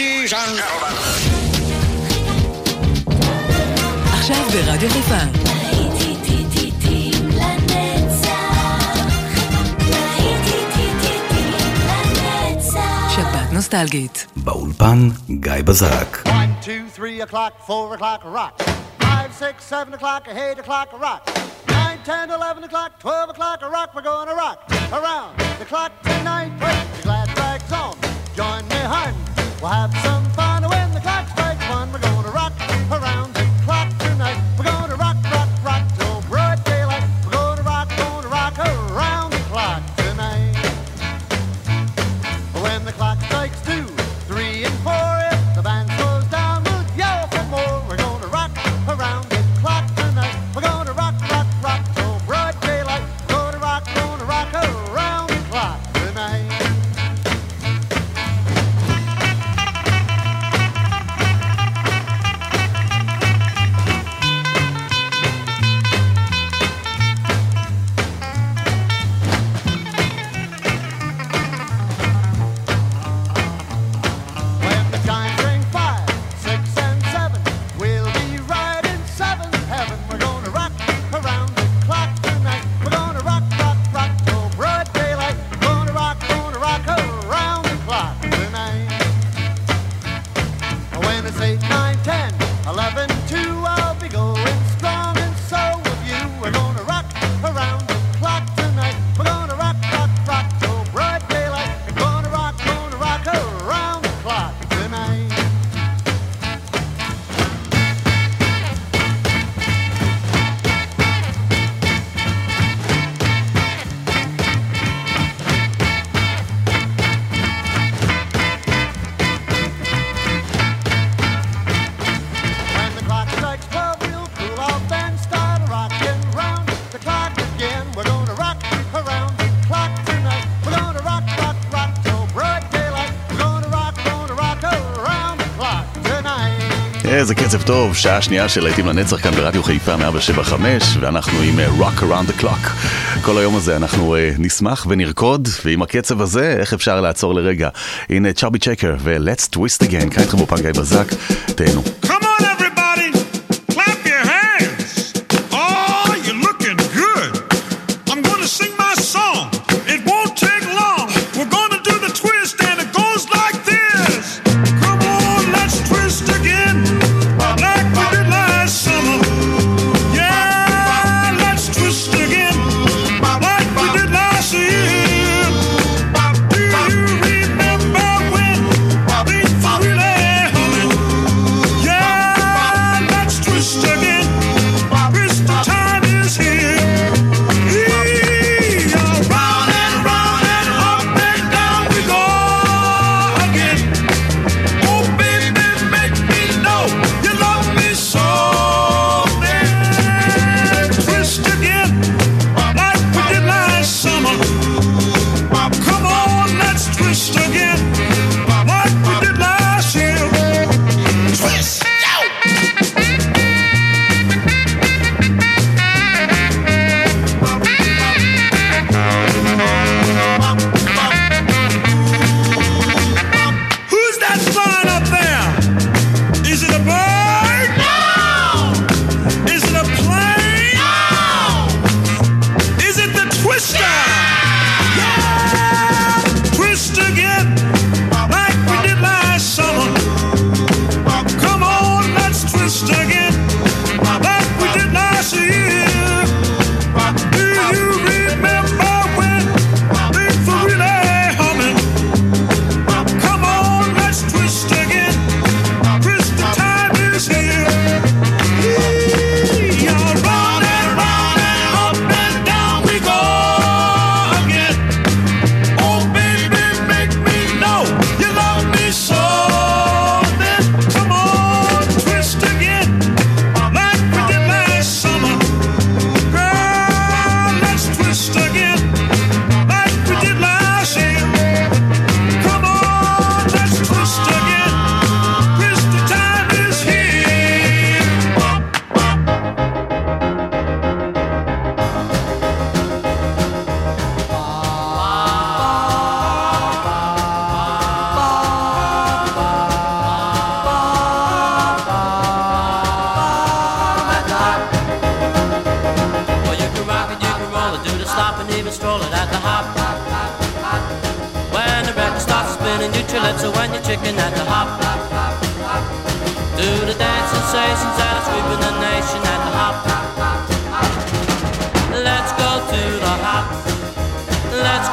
ladies and gentlemen. עכשיו ברדיו חיפה. נוסטלגית. באולפן גיא בזק. 1, 2, 3 o'clock, 4 o'clock, rock. 5, 6, 7 o'clock, 8 o'clock, rock. 9, 10, 11 o'clock, 12 o'clock, rock. We're going to rock around the clock tonight. Put your glad rags on. Join me, honey. We'll have some fun when the clock strikes one. We're gonna rock around. איזה קצב טוב, שעה שנייה של להיטים לנצח כאן ברדיו חיפה 175, ואנחנו עם אה, Rock Around the Clock. כל היום הזה אנחנו אה, נשמח ונרקוד, ועם הקצב הזה, איך אפשר לעצור לרגע? הנה צ'אבי צ'קר ו-Let's Twist Again, כאן איתכם בפגי בזק, תהנו. Come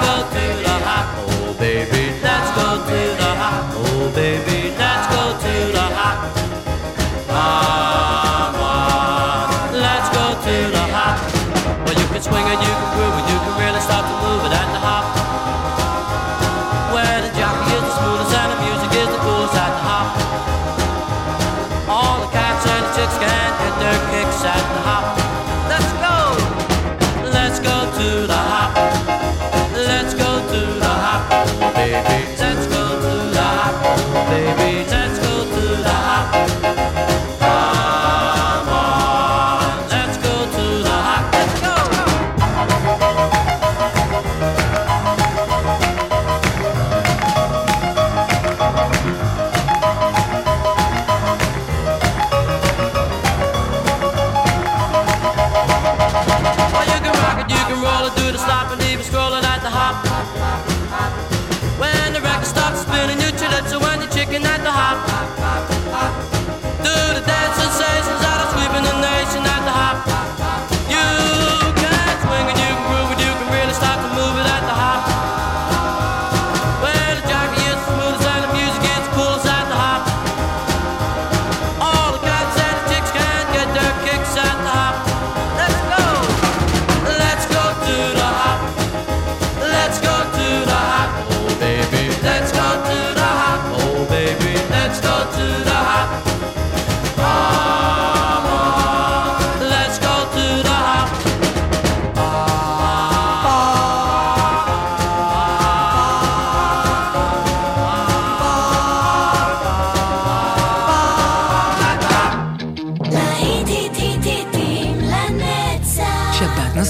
go to the hot. Oh, hole, baby, let's go to the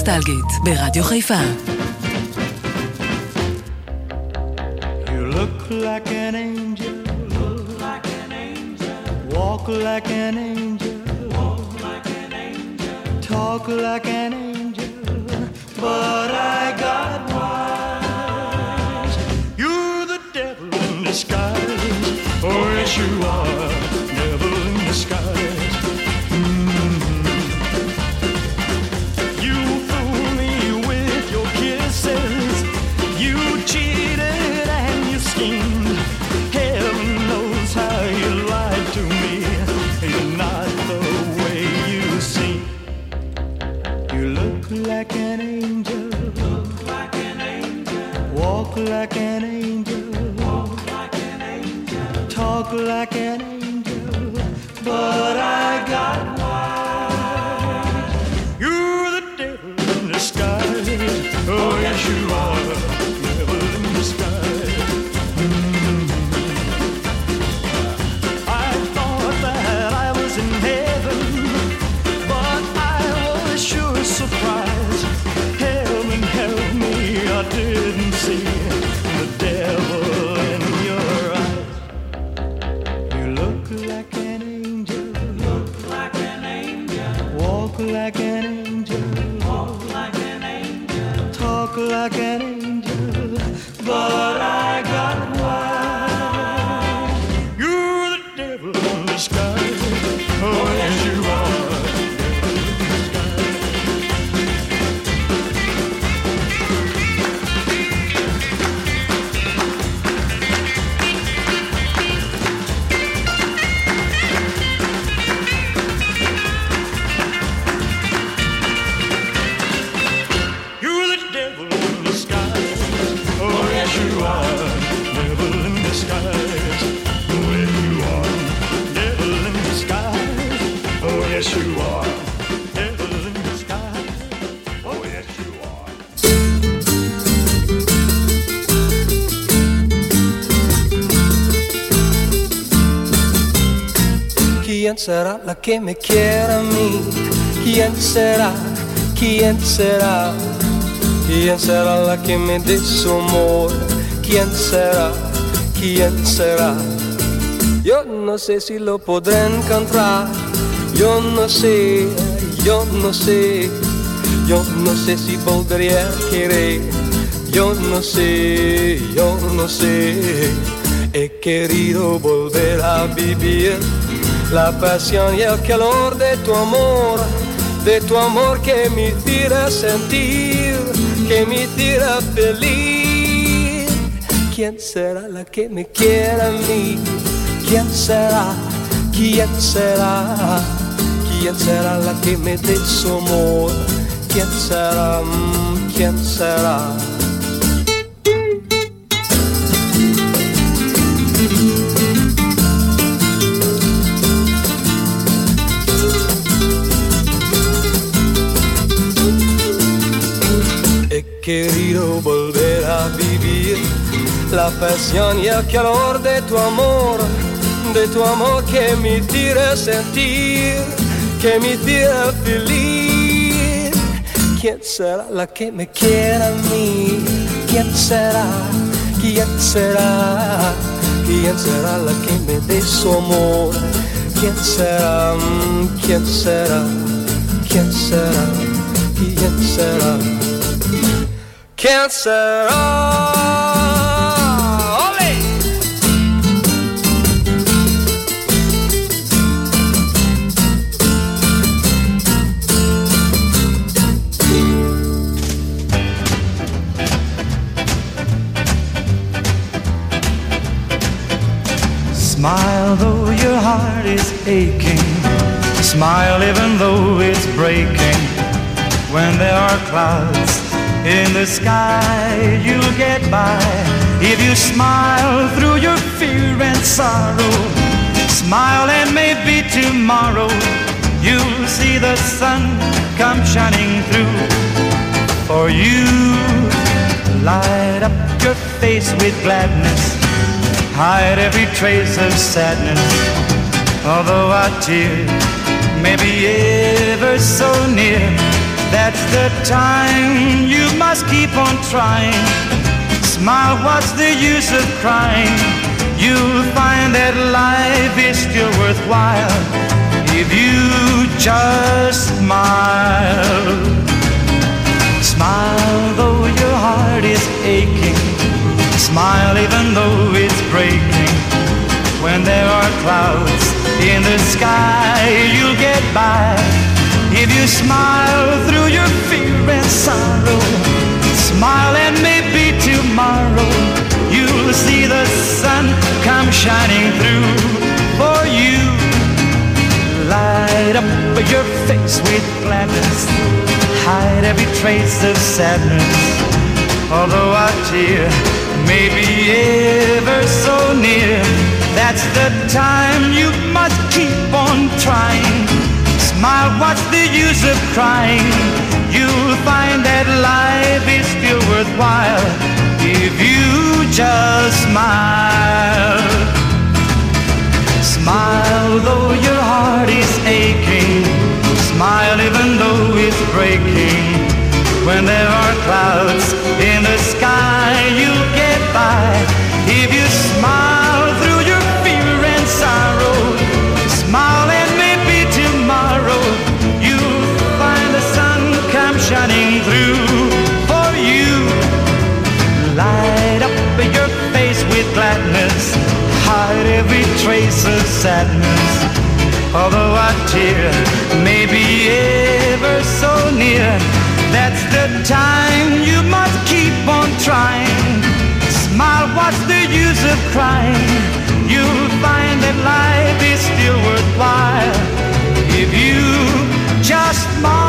נוסטלגית, ברדיו חיפה. You look like an angel, walk like an angel, talk like an angel, but I got wise. You're the devil in disguise, Oh, yes you are. Quién será la que me quiera a mí? ¿Quién será? ¿Quién será? ¿Quién será la que me dé su amor? ¿Quién será? ¿Quién será? Yo no sé si lo podré encontrar. Yo no sé, yo no sé. Yo no sé si podría querer. Yo no sé, yo no sé. He querido volver a vivir la pasión y el calor de tu amor, de tu amor que me hiciera sentir, que me hiciera feliz. ¿Quién será la que me quiera a mí? ¿Quién será? ¿Quién será? ¿Quién será la que me dé su amor? ¿Quién será? Mm, ¿Quién será? Querido volver a vivir la pasión y el calor de tu amor, de tu amor que me hiciera sentir, que me hiciera feliz. ¿Quién será la que me quiera a mí? ¿Quién será? ¿Quién será? ¿Quién será la que me dé su amor? ¿Quién será? ¿Quién será? ¿Quién será? ¿Quién será? ¿Quién será? Oh, ¡Ole! Smile though your heart is aching. Smile even though it's breaking. When there are clouds in the sky, you'll get by. If you smile through your fear and sorrow, smile and maybe tomorrow you'll see the sun come shining through. For you, light up your face with gladness hide every trace of sadness. Although a tear may be ever so near, that's the time you must keep on trying. Smile, what's the use of crying? You'll find that life is still worthwhile if you just smile. Smile though your heart is aching. Smile even though it's breaking. When there are clouds in the sky, you'll get by. You smile through your fear and sorrow, smile and maybe tomorrow you'll see the sun come shining through for you. Light up your face with gladness, hide every trace of sadness. Although a tear may be ever so near, that's the time you must keep on trying. Smile, what's the use of crying? You'll find that life is still worthwhile if you just smile. Smile though your heart is aching. Smile even though it's breaking. When there are clouds in the sky, you'll trace of sadness. Although a tear may be ever so near, that's the time you must keep on trying. Smile, what's the use of crying? You'll find that life is still worthwhile if you just smile.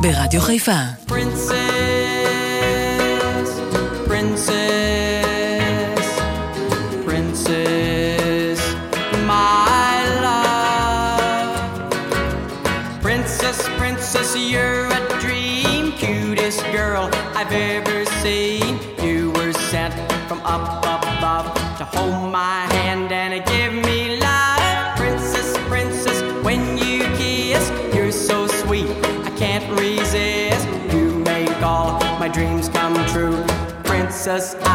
ברדיו חיפה. Princess, princess, princess, my love. Princess, princess, you're a dream, cutest girl I've ever seen. You were sent from up above to hold my Princess,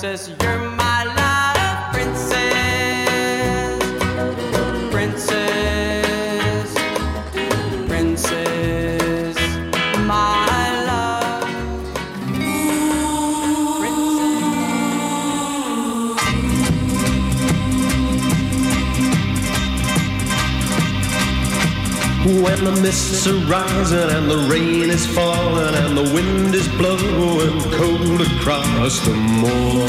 Princess, you're my When the mists are rising and the rain is falling and the wind is blowing cold across the moor.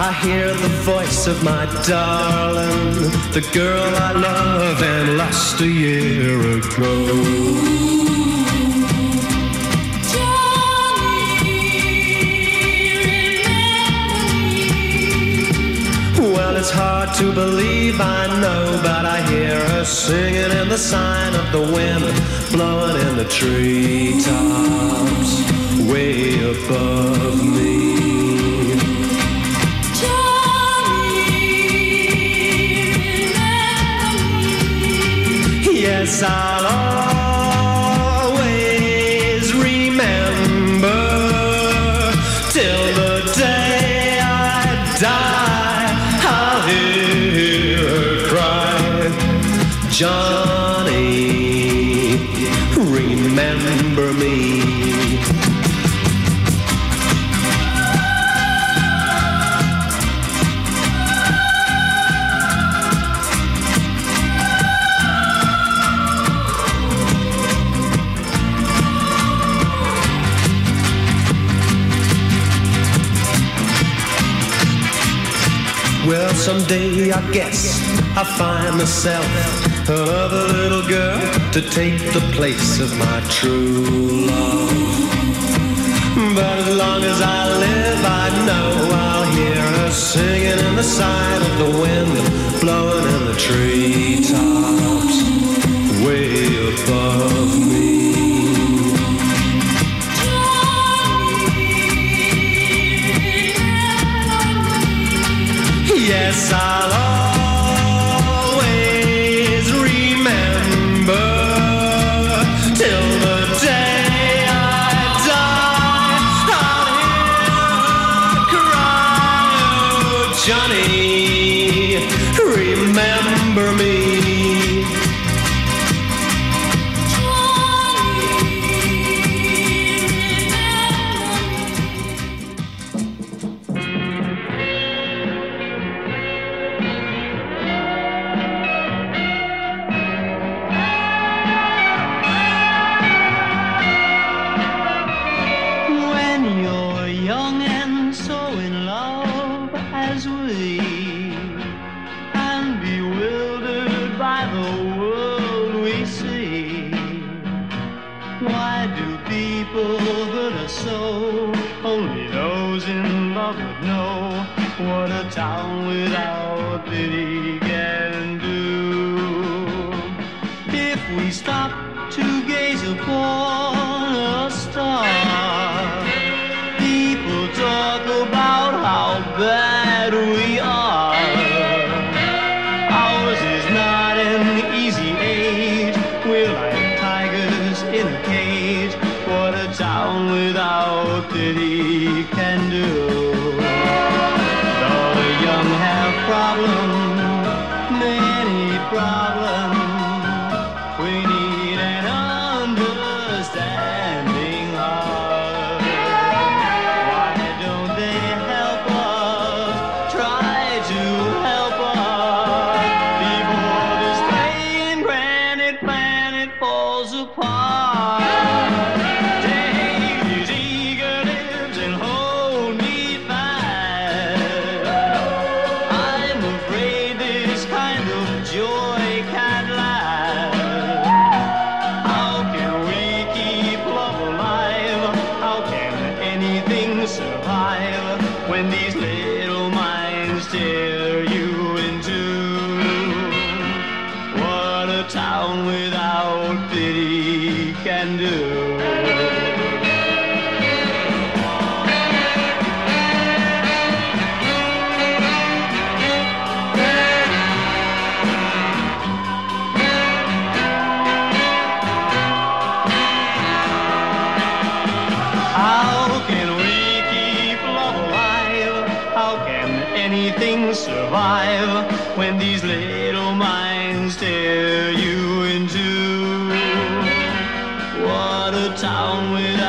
I hear the voice of my darling, the girl I love and lost a year ago. Hard to believe, I know, but I hear her singing in the sign of the wind, blowing in the treetops, way above me. Johnny, Yes, I'll someday I guess I'll find myself another little girl to take the place of my true love. But as long as I live, I know I'll hear her singing in the sign of the wind, blowing in the treetops, way above me. Yes, I'll stop to gaze upon a star, people talk about how bad town with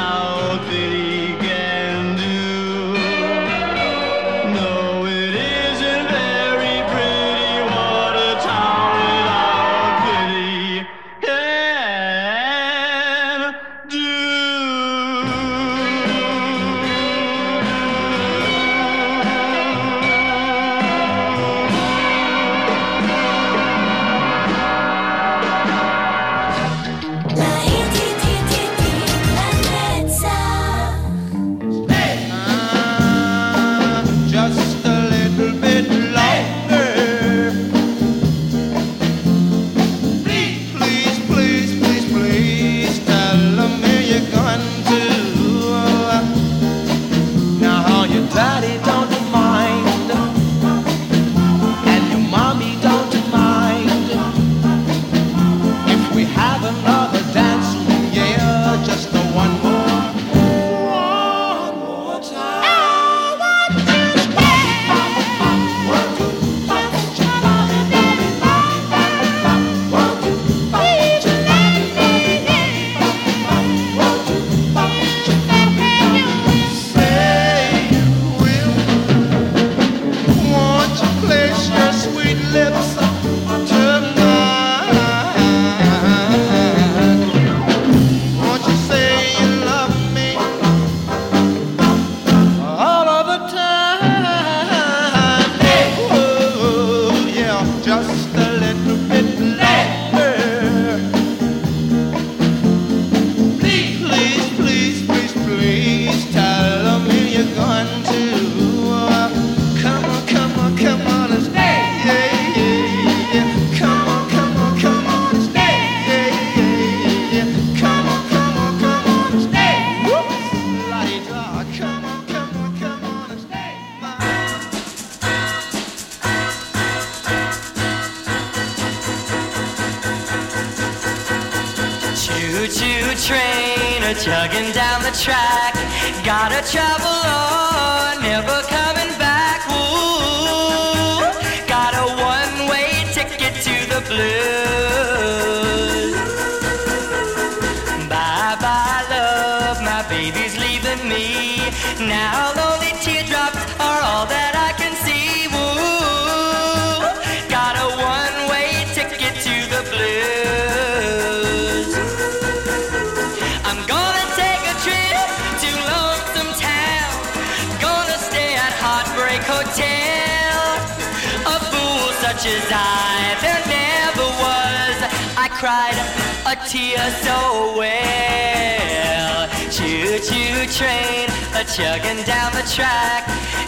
as I there never was. I cried a tear so well. Choo-choo train, a chugging down the track.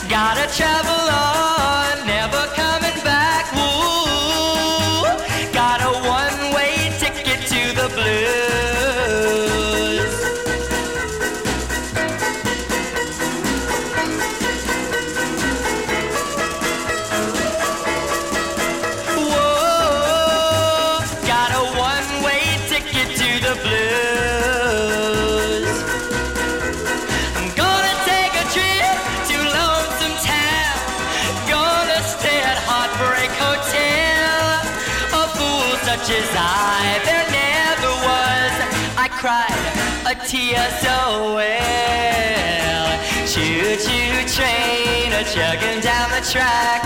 Gotta travel on, never coming back. as I there never was. I cried a tear so well. Choo choo train a chugging down the track.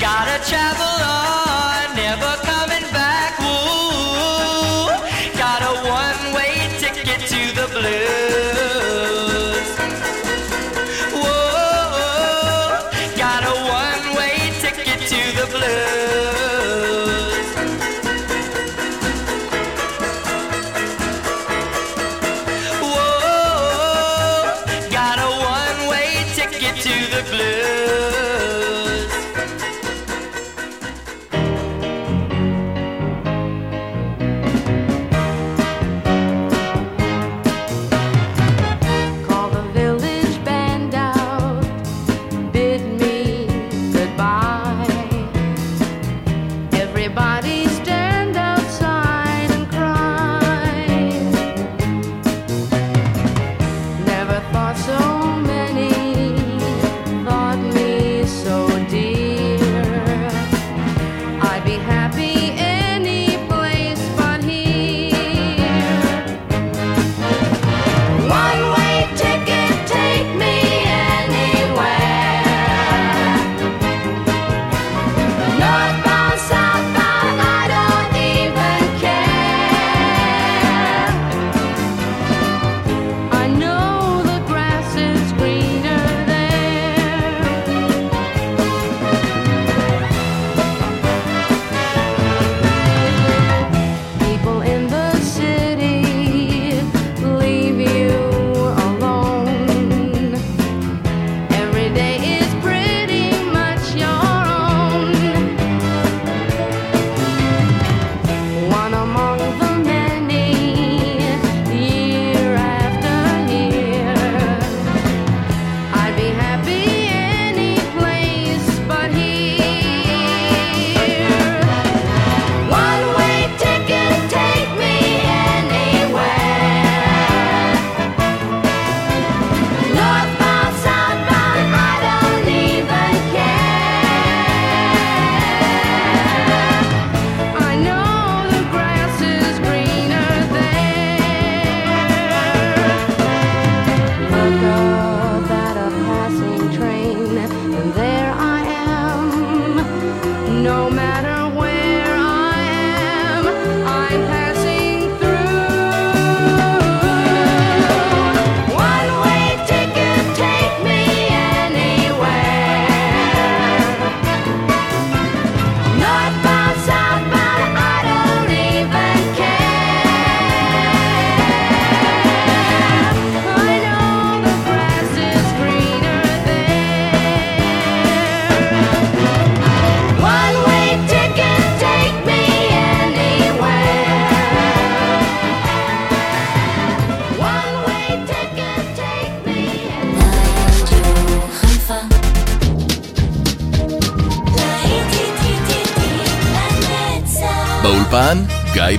Gotta travel on.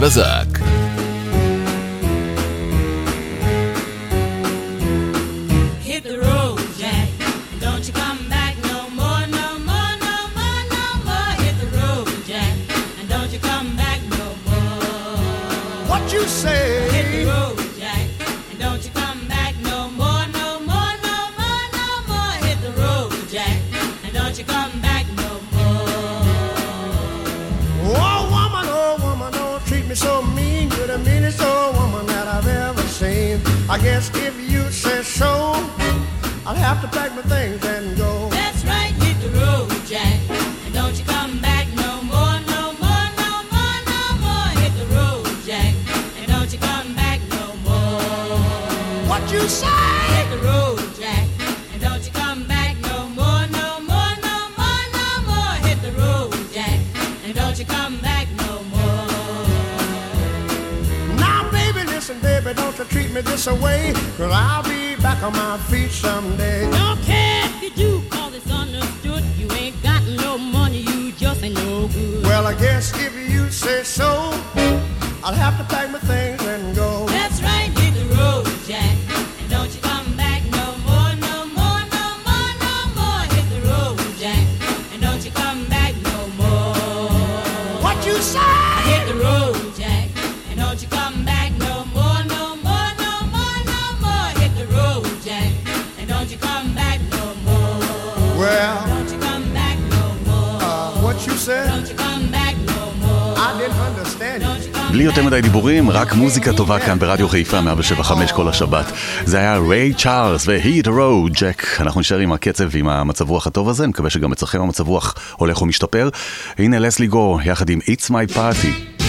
Bazar. guess if רק מוזיקה טובה כאן ברדיו חיפה 175 כל השבת. זה היה ריי צ'ארלס ו-Hit Road, ג'ק. אנחנו נשאר עם הקצב ועם המצב רוח הטוב הזה, מקווה שגם אצלכם המצב רוח הולך ומשתפר. הנה לסלי גו, יחד עם It's My Party.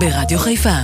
ברדיו חיפה.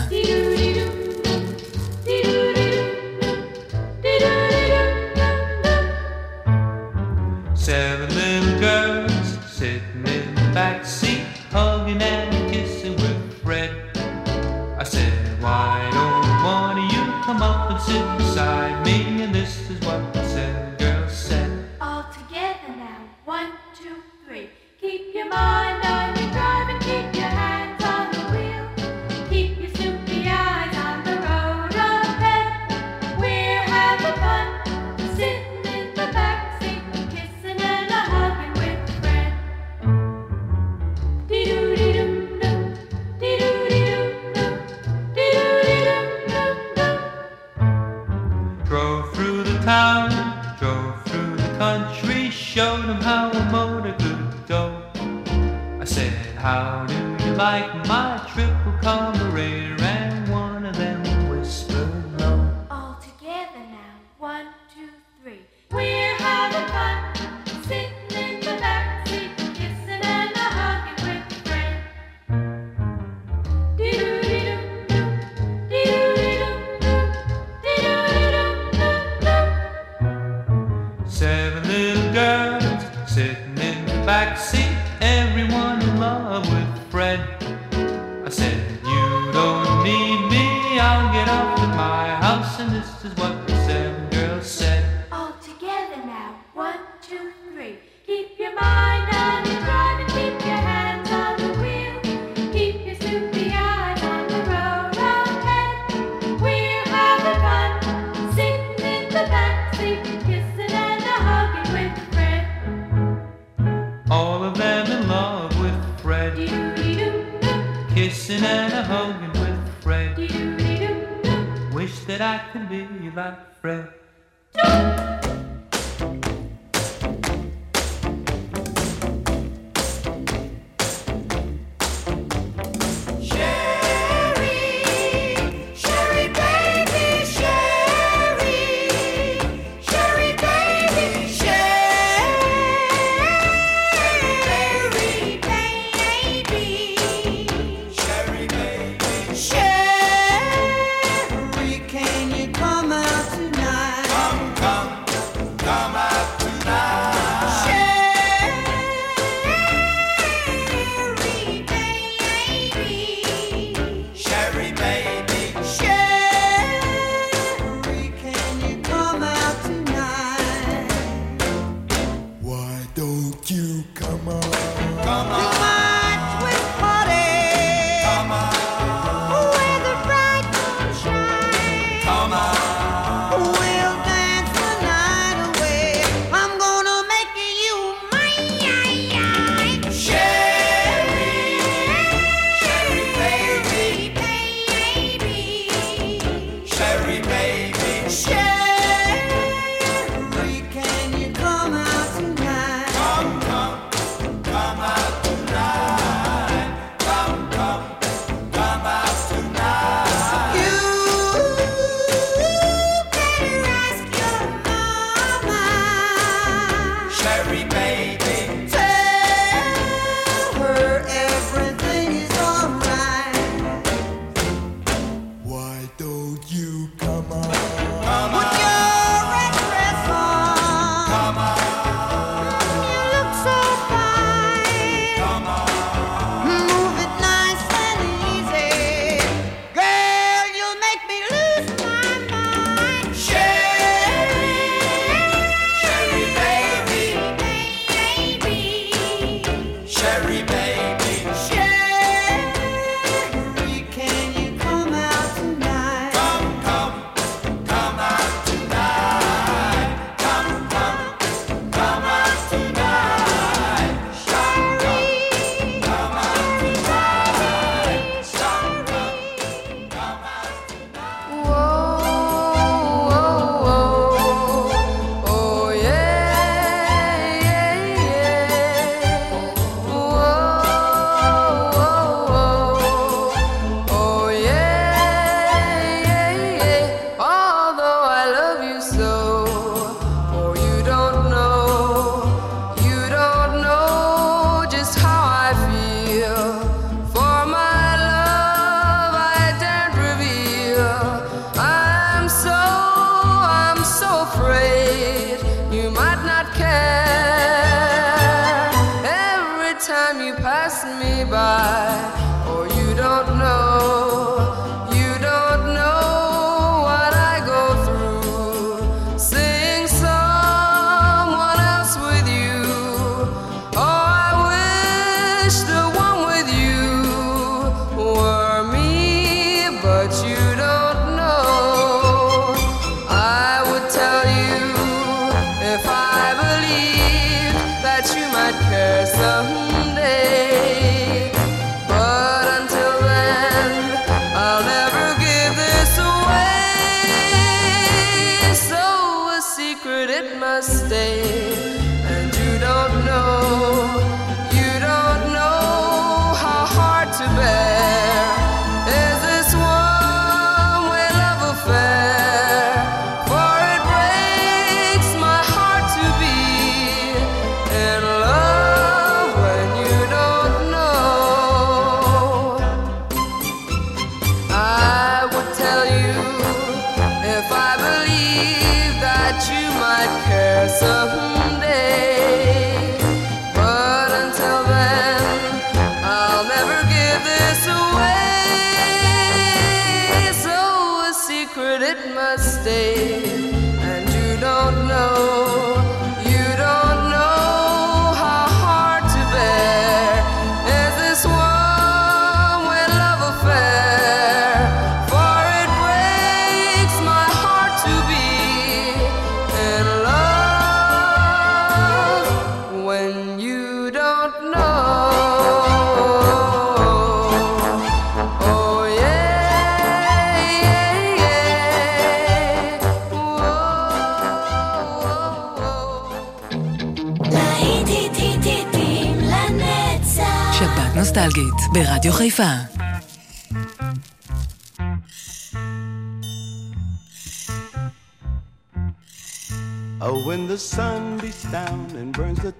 town, drove through the country, showed him how a motor could go. I said, How do you like my triple comrade? ברדיו חיפה. Oh, when the sun beats down and burns the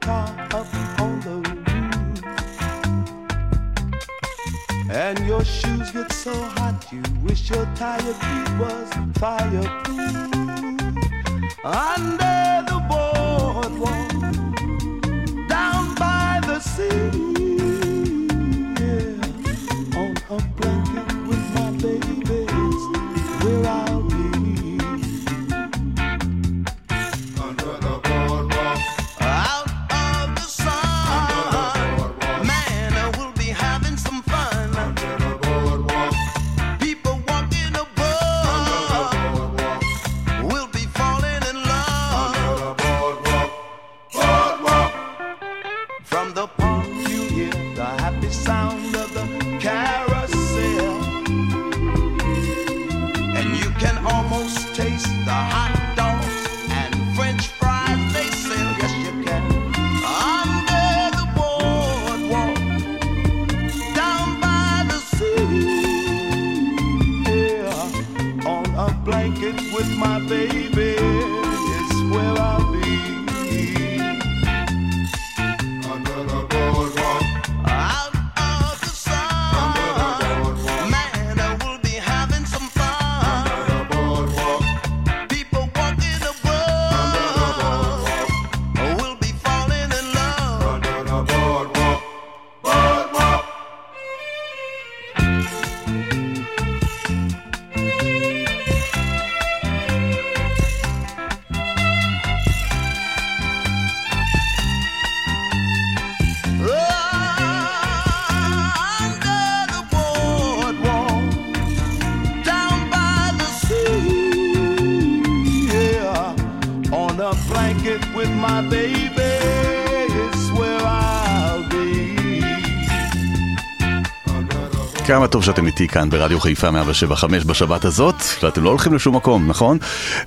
טוב שאתם איתי כאן ברדיו חיפה 175 בשבת הזאת, ואתם לא הולכים לשום מקום, נכון?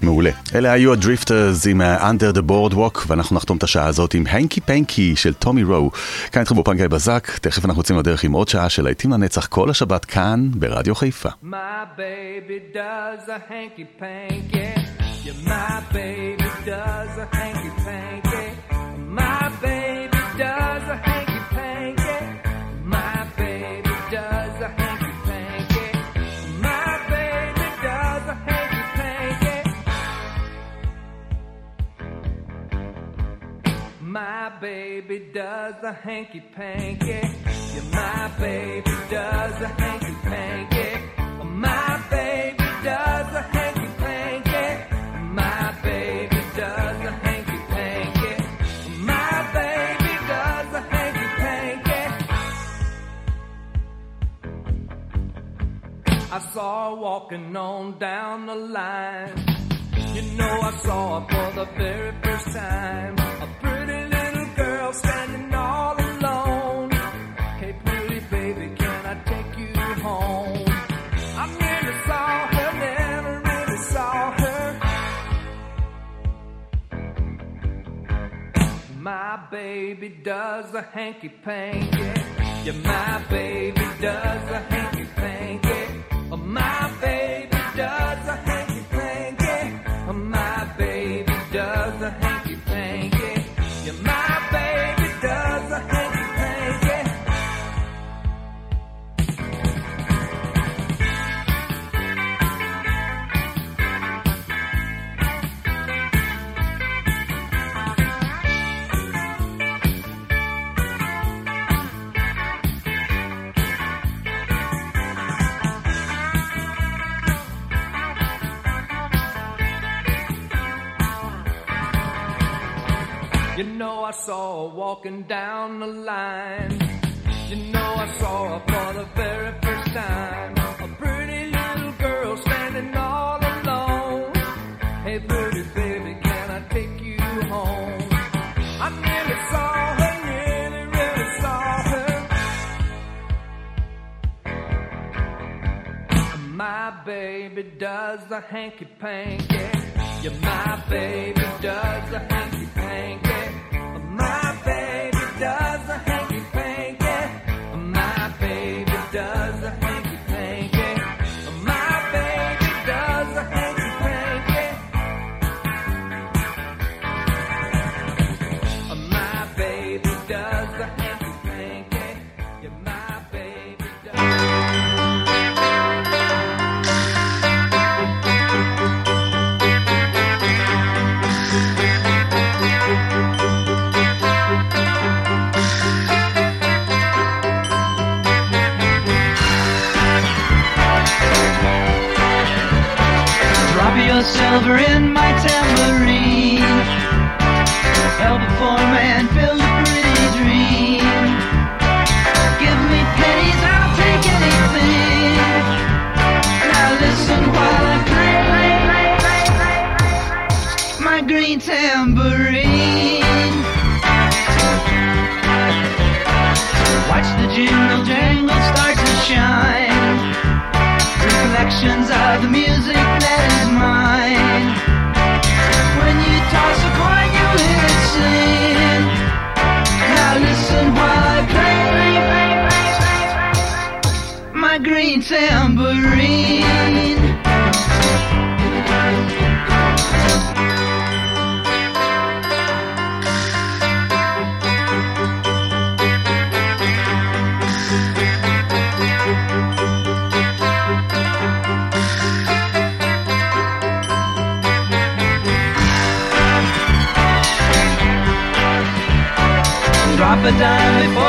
מעולה. אלה היו הדריפטרס עם Under the Boardwalk, ואנחנו נחתום את השעה הזאת עם הנקי פנקי של טומי רו. כאן איתכם בפנקאי בזק, תכף אנחנו יוצאים לדרך עם עוד שעה של להיטים לנצח כל השבת כאן ברדיו חיפה. My baby does a hanky panky, yeah, my baby does a hanky My baby does a hanky panky. Yeah, my baby does a hanky panky. My baby does a hanky panky. My baby does a hanky panky. My baby does a hanky panky. I saw her walking on down the line. You know I saw her for the very first time. My baby does a hanky panky. Yeah, my baby does a hanky panky. Oh, my baby does a I saw her walking down the line. You know I saw her for the very first time. A pretty little girl standing all alone. Hey, pretty baby, can I take you home? I nearly saw her, really, really saw her. My baby does the hanky panky. Yeah, my baby does the hanky panky. Baby does the hanky panky. Jingle jangle start to shine. Reflections of the music that is mine. When you toss a coin, you hear it sing. Now listen while I play my green tambourine. Dime before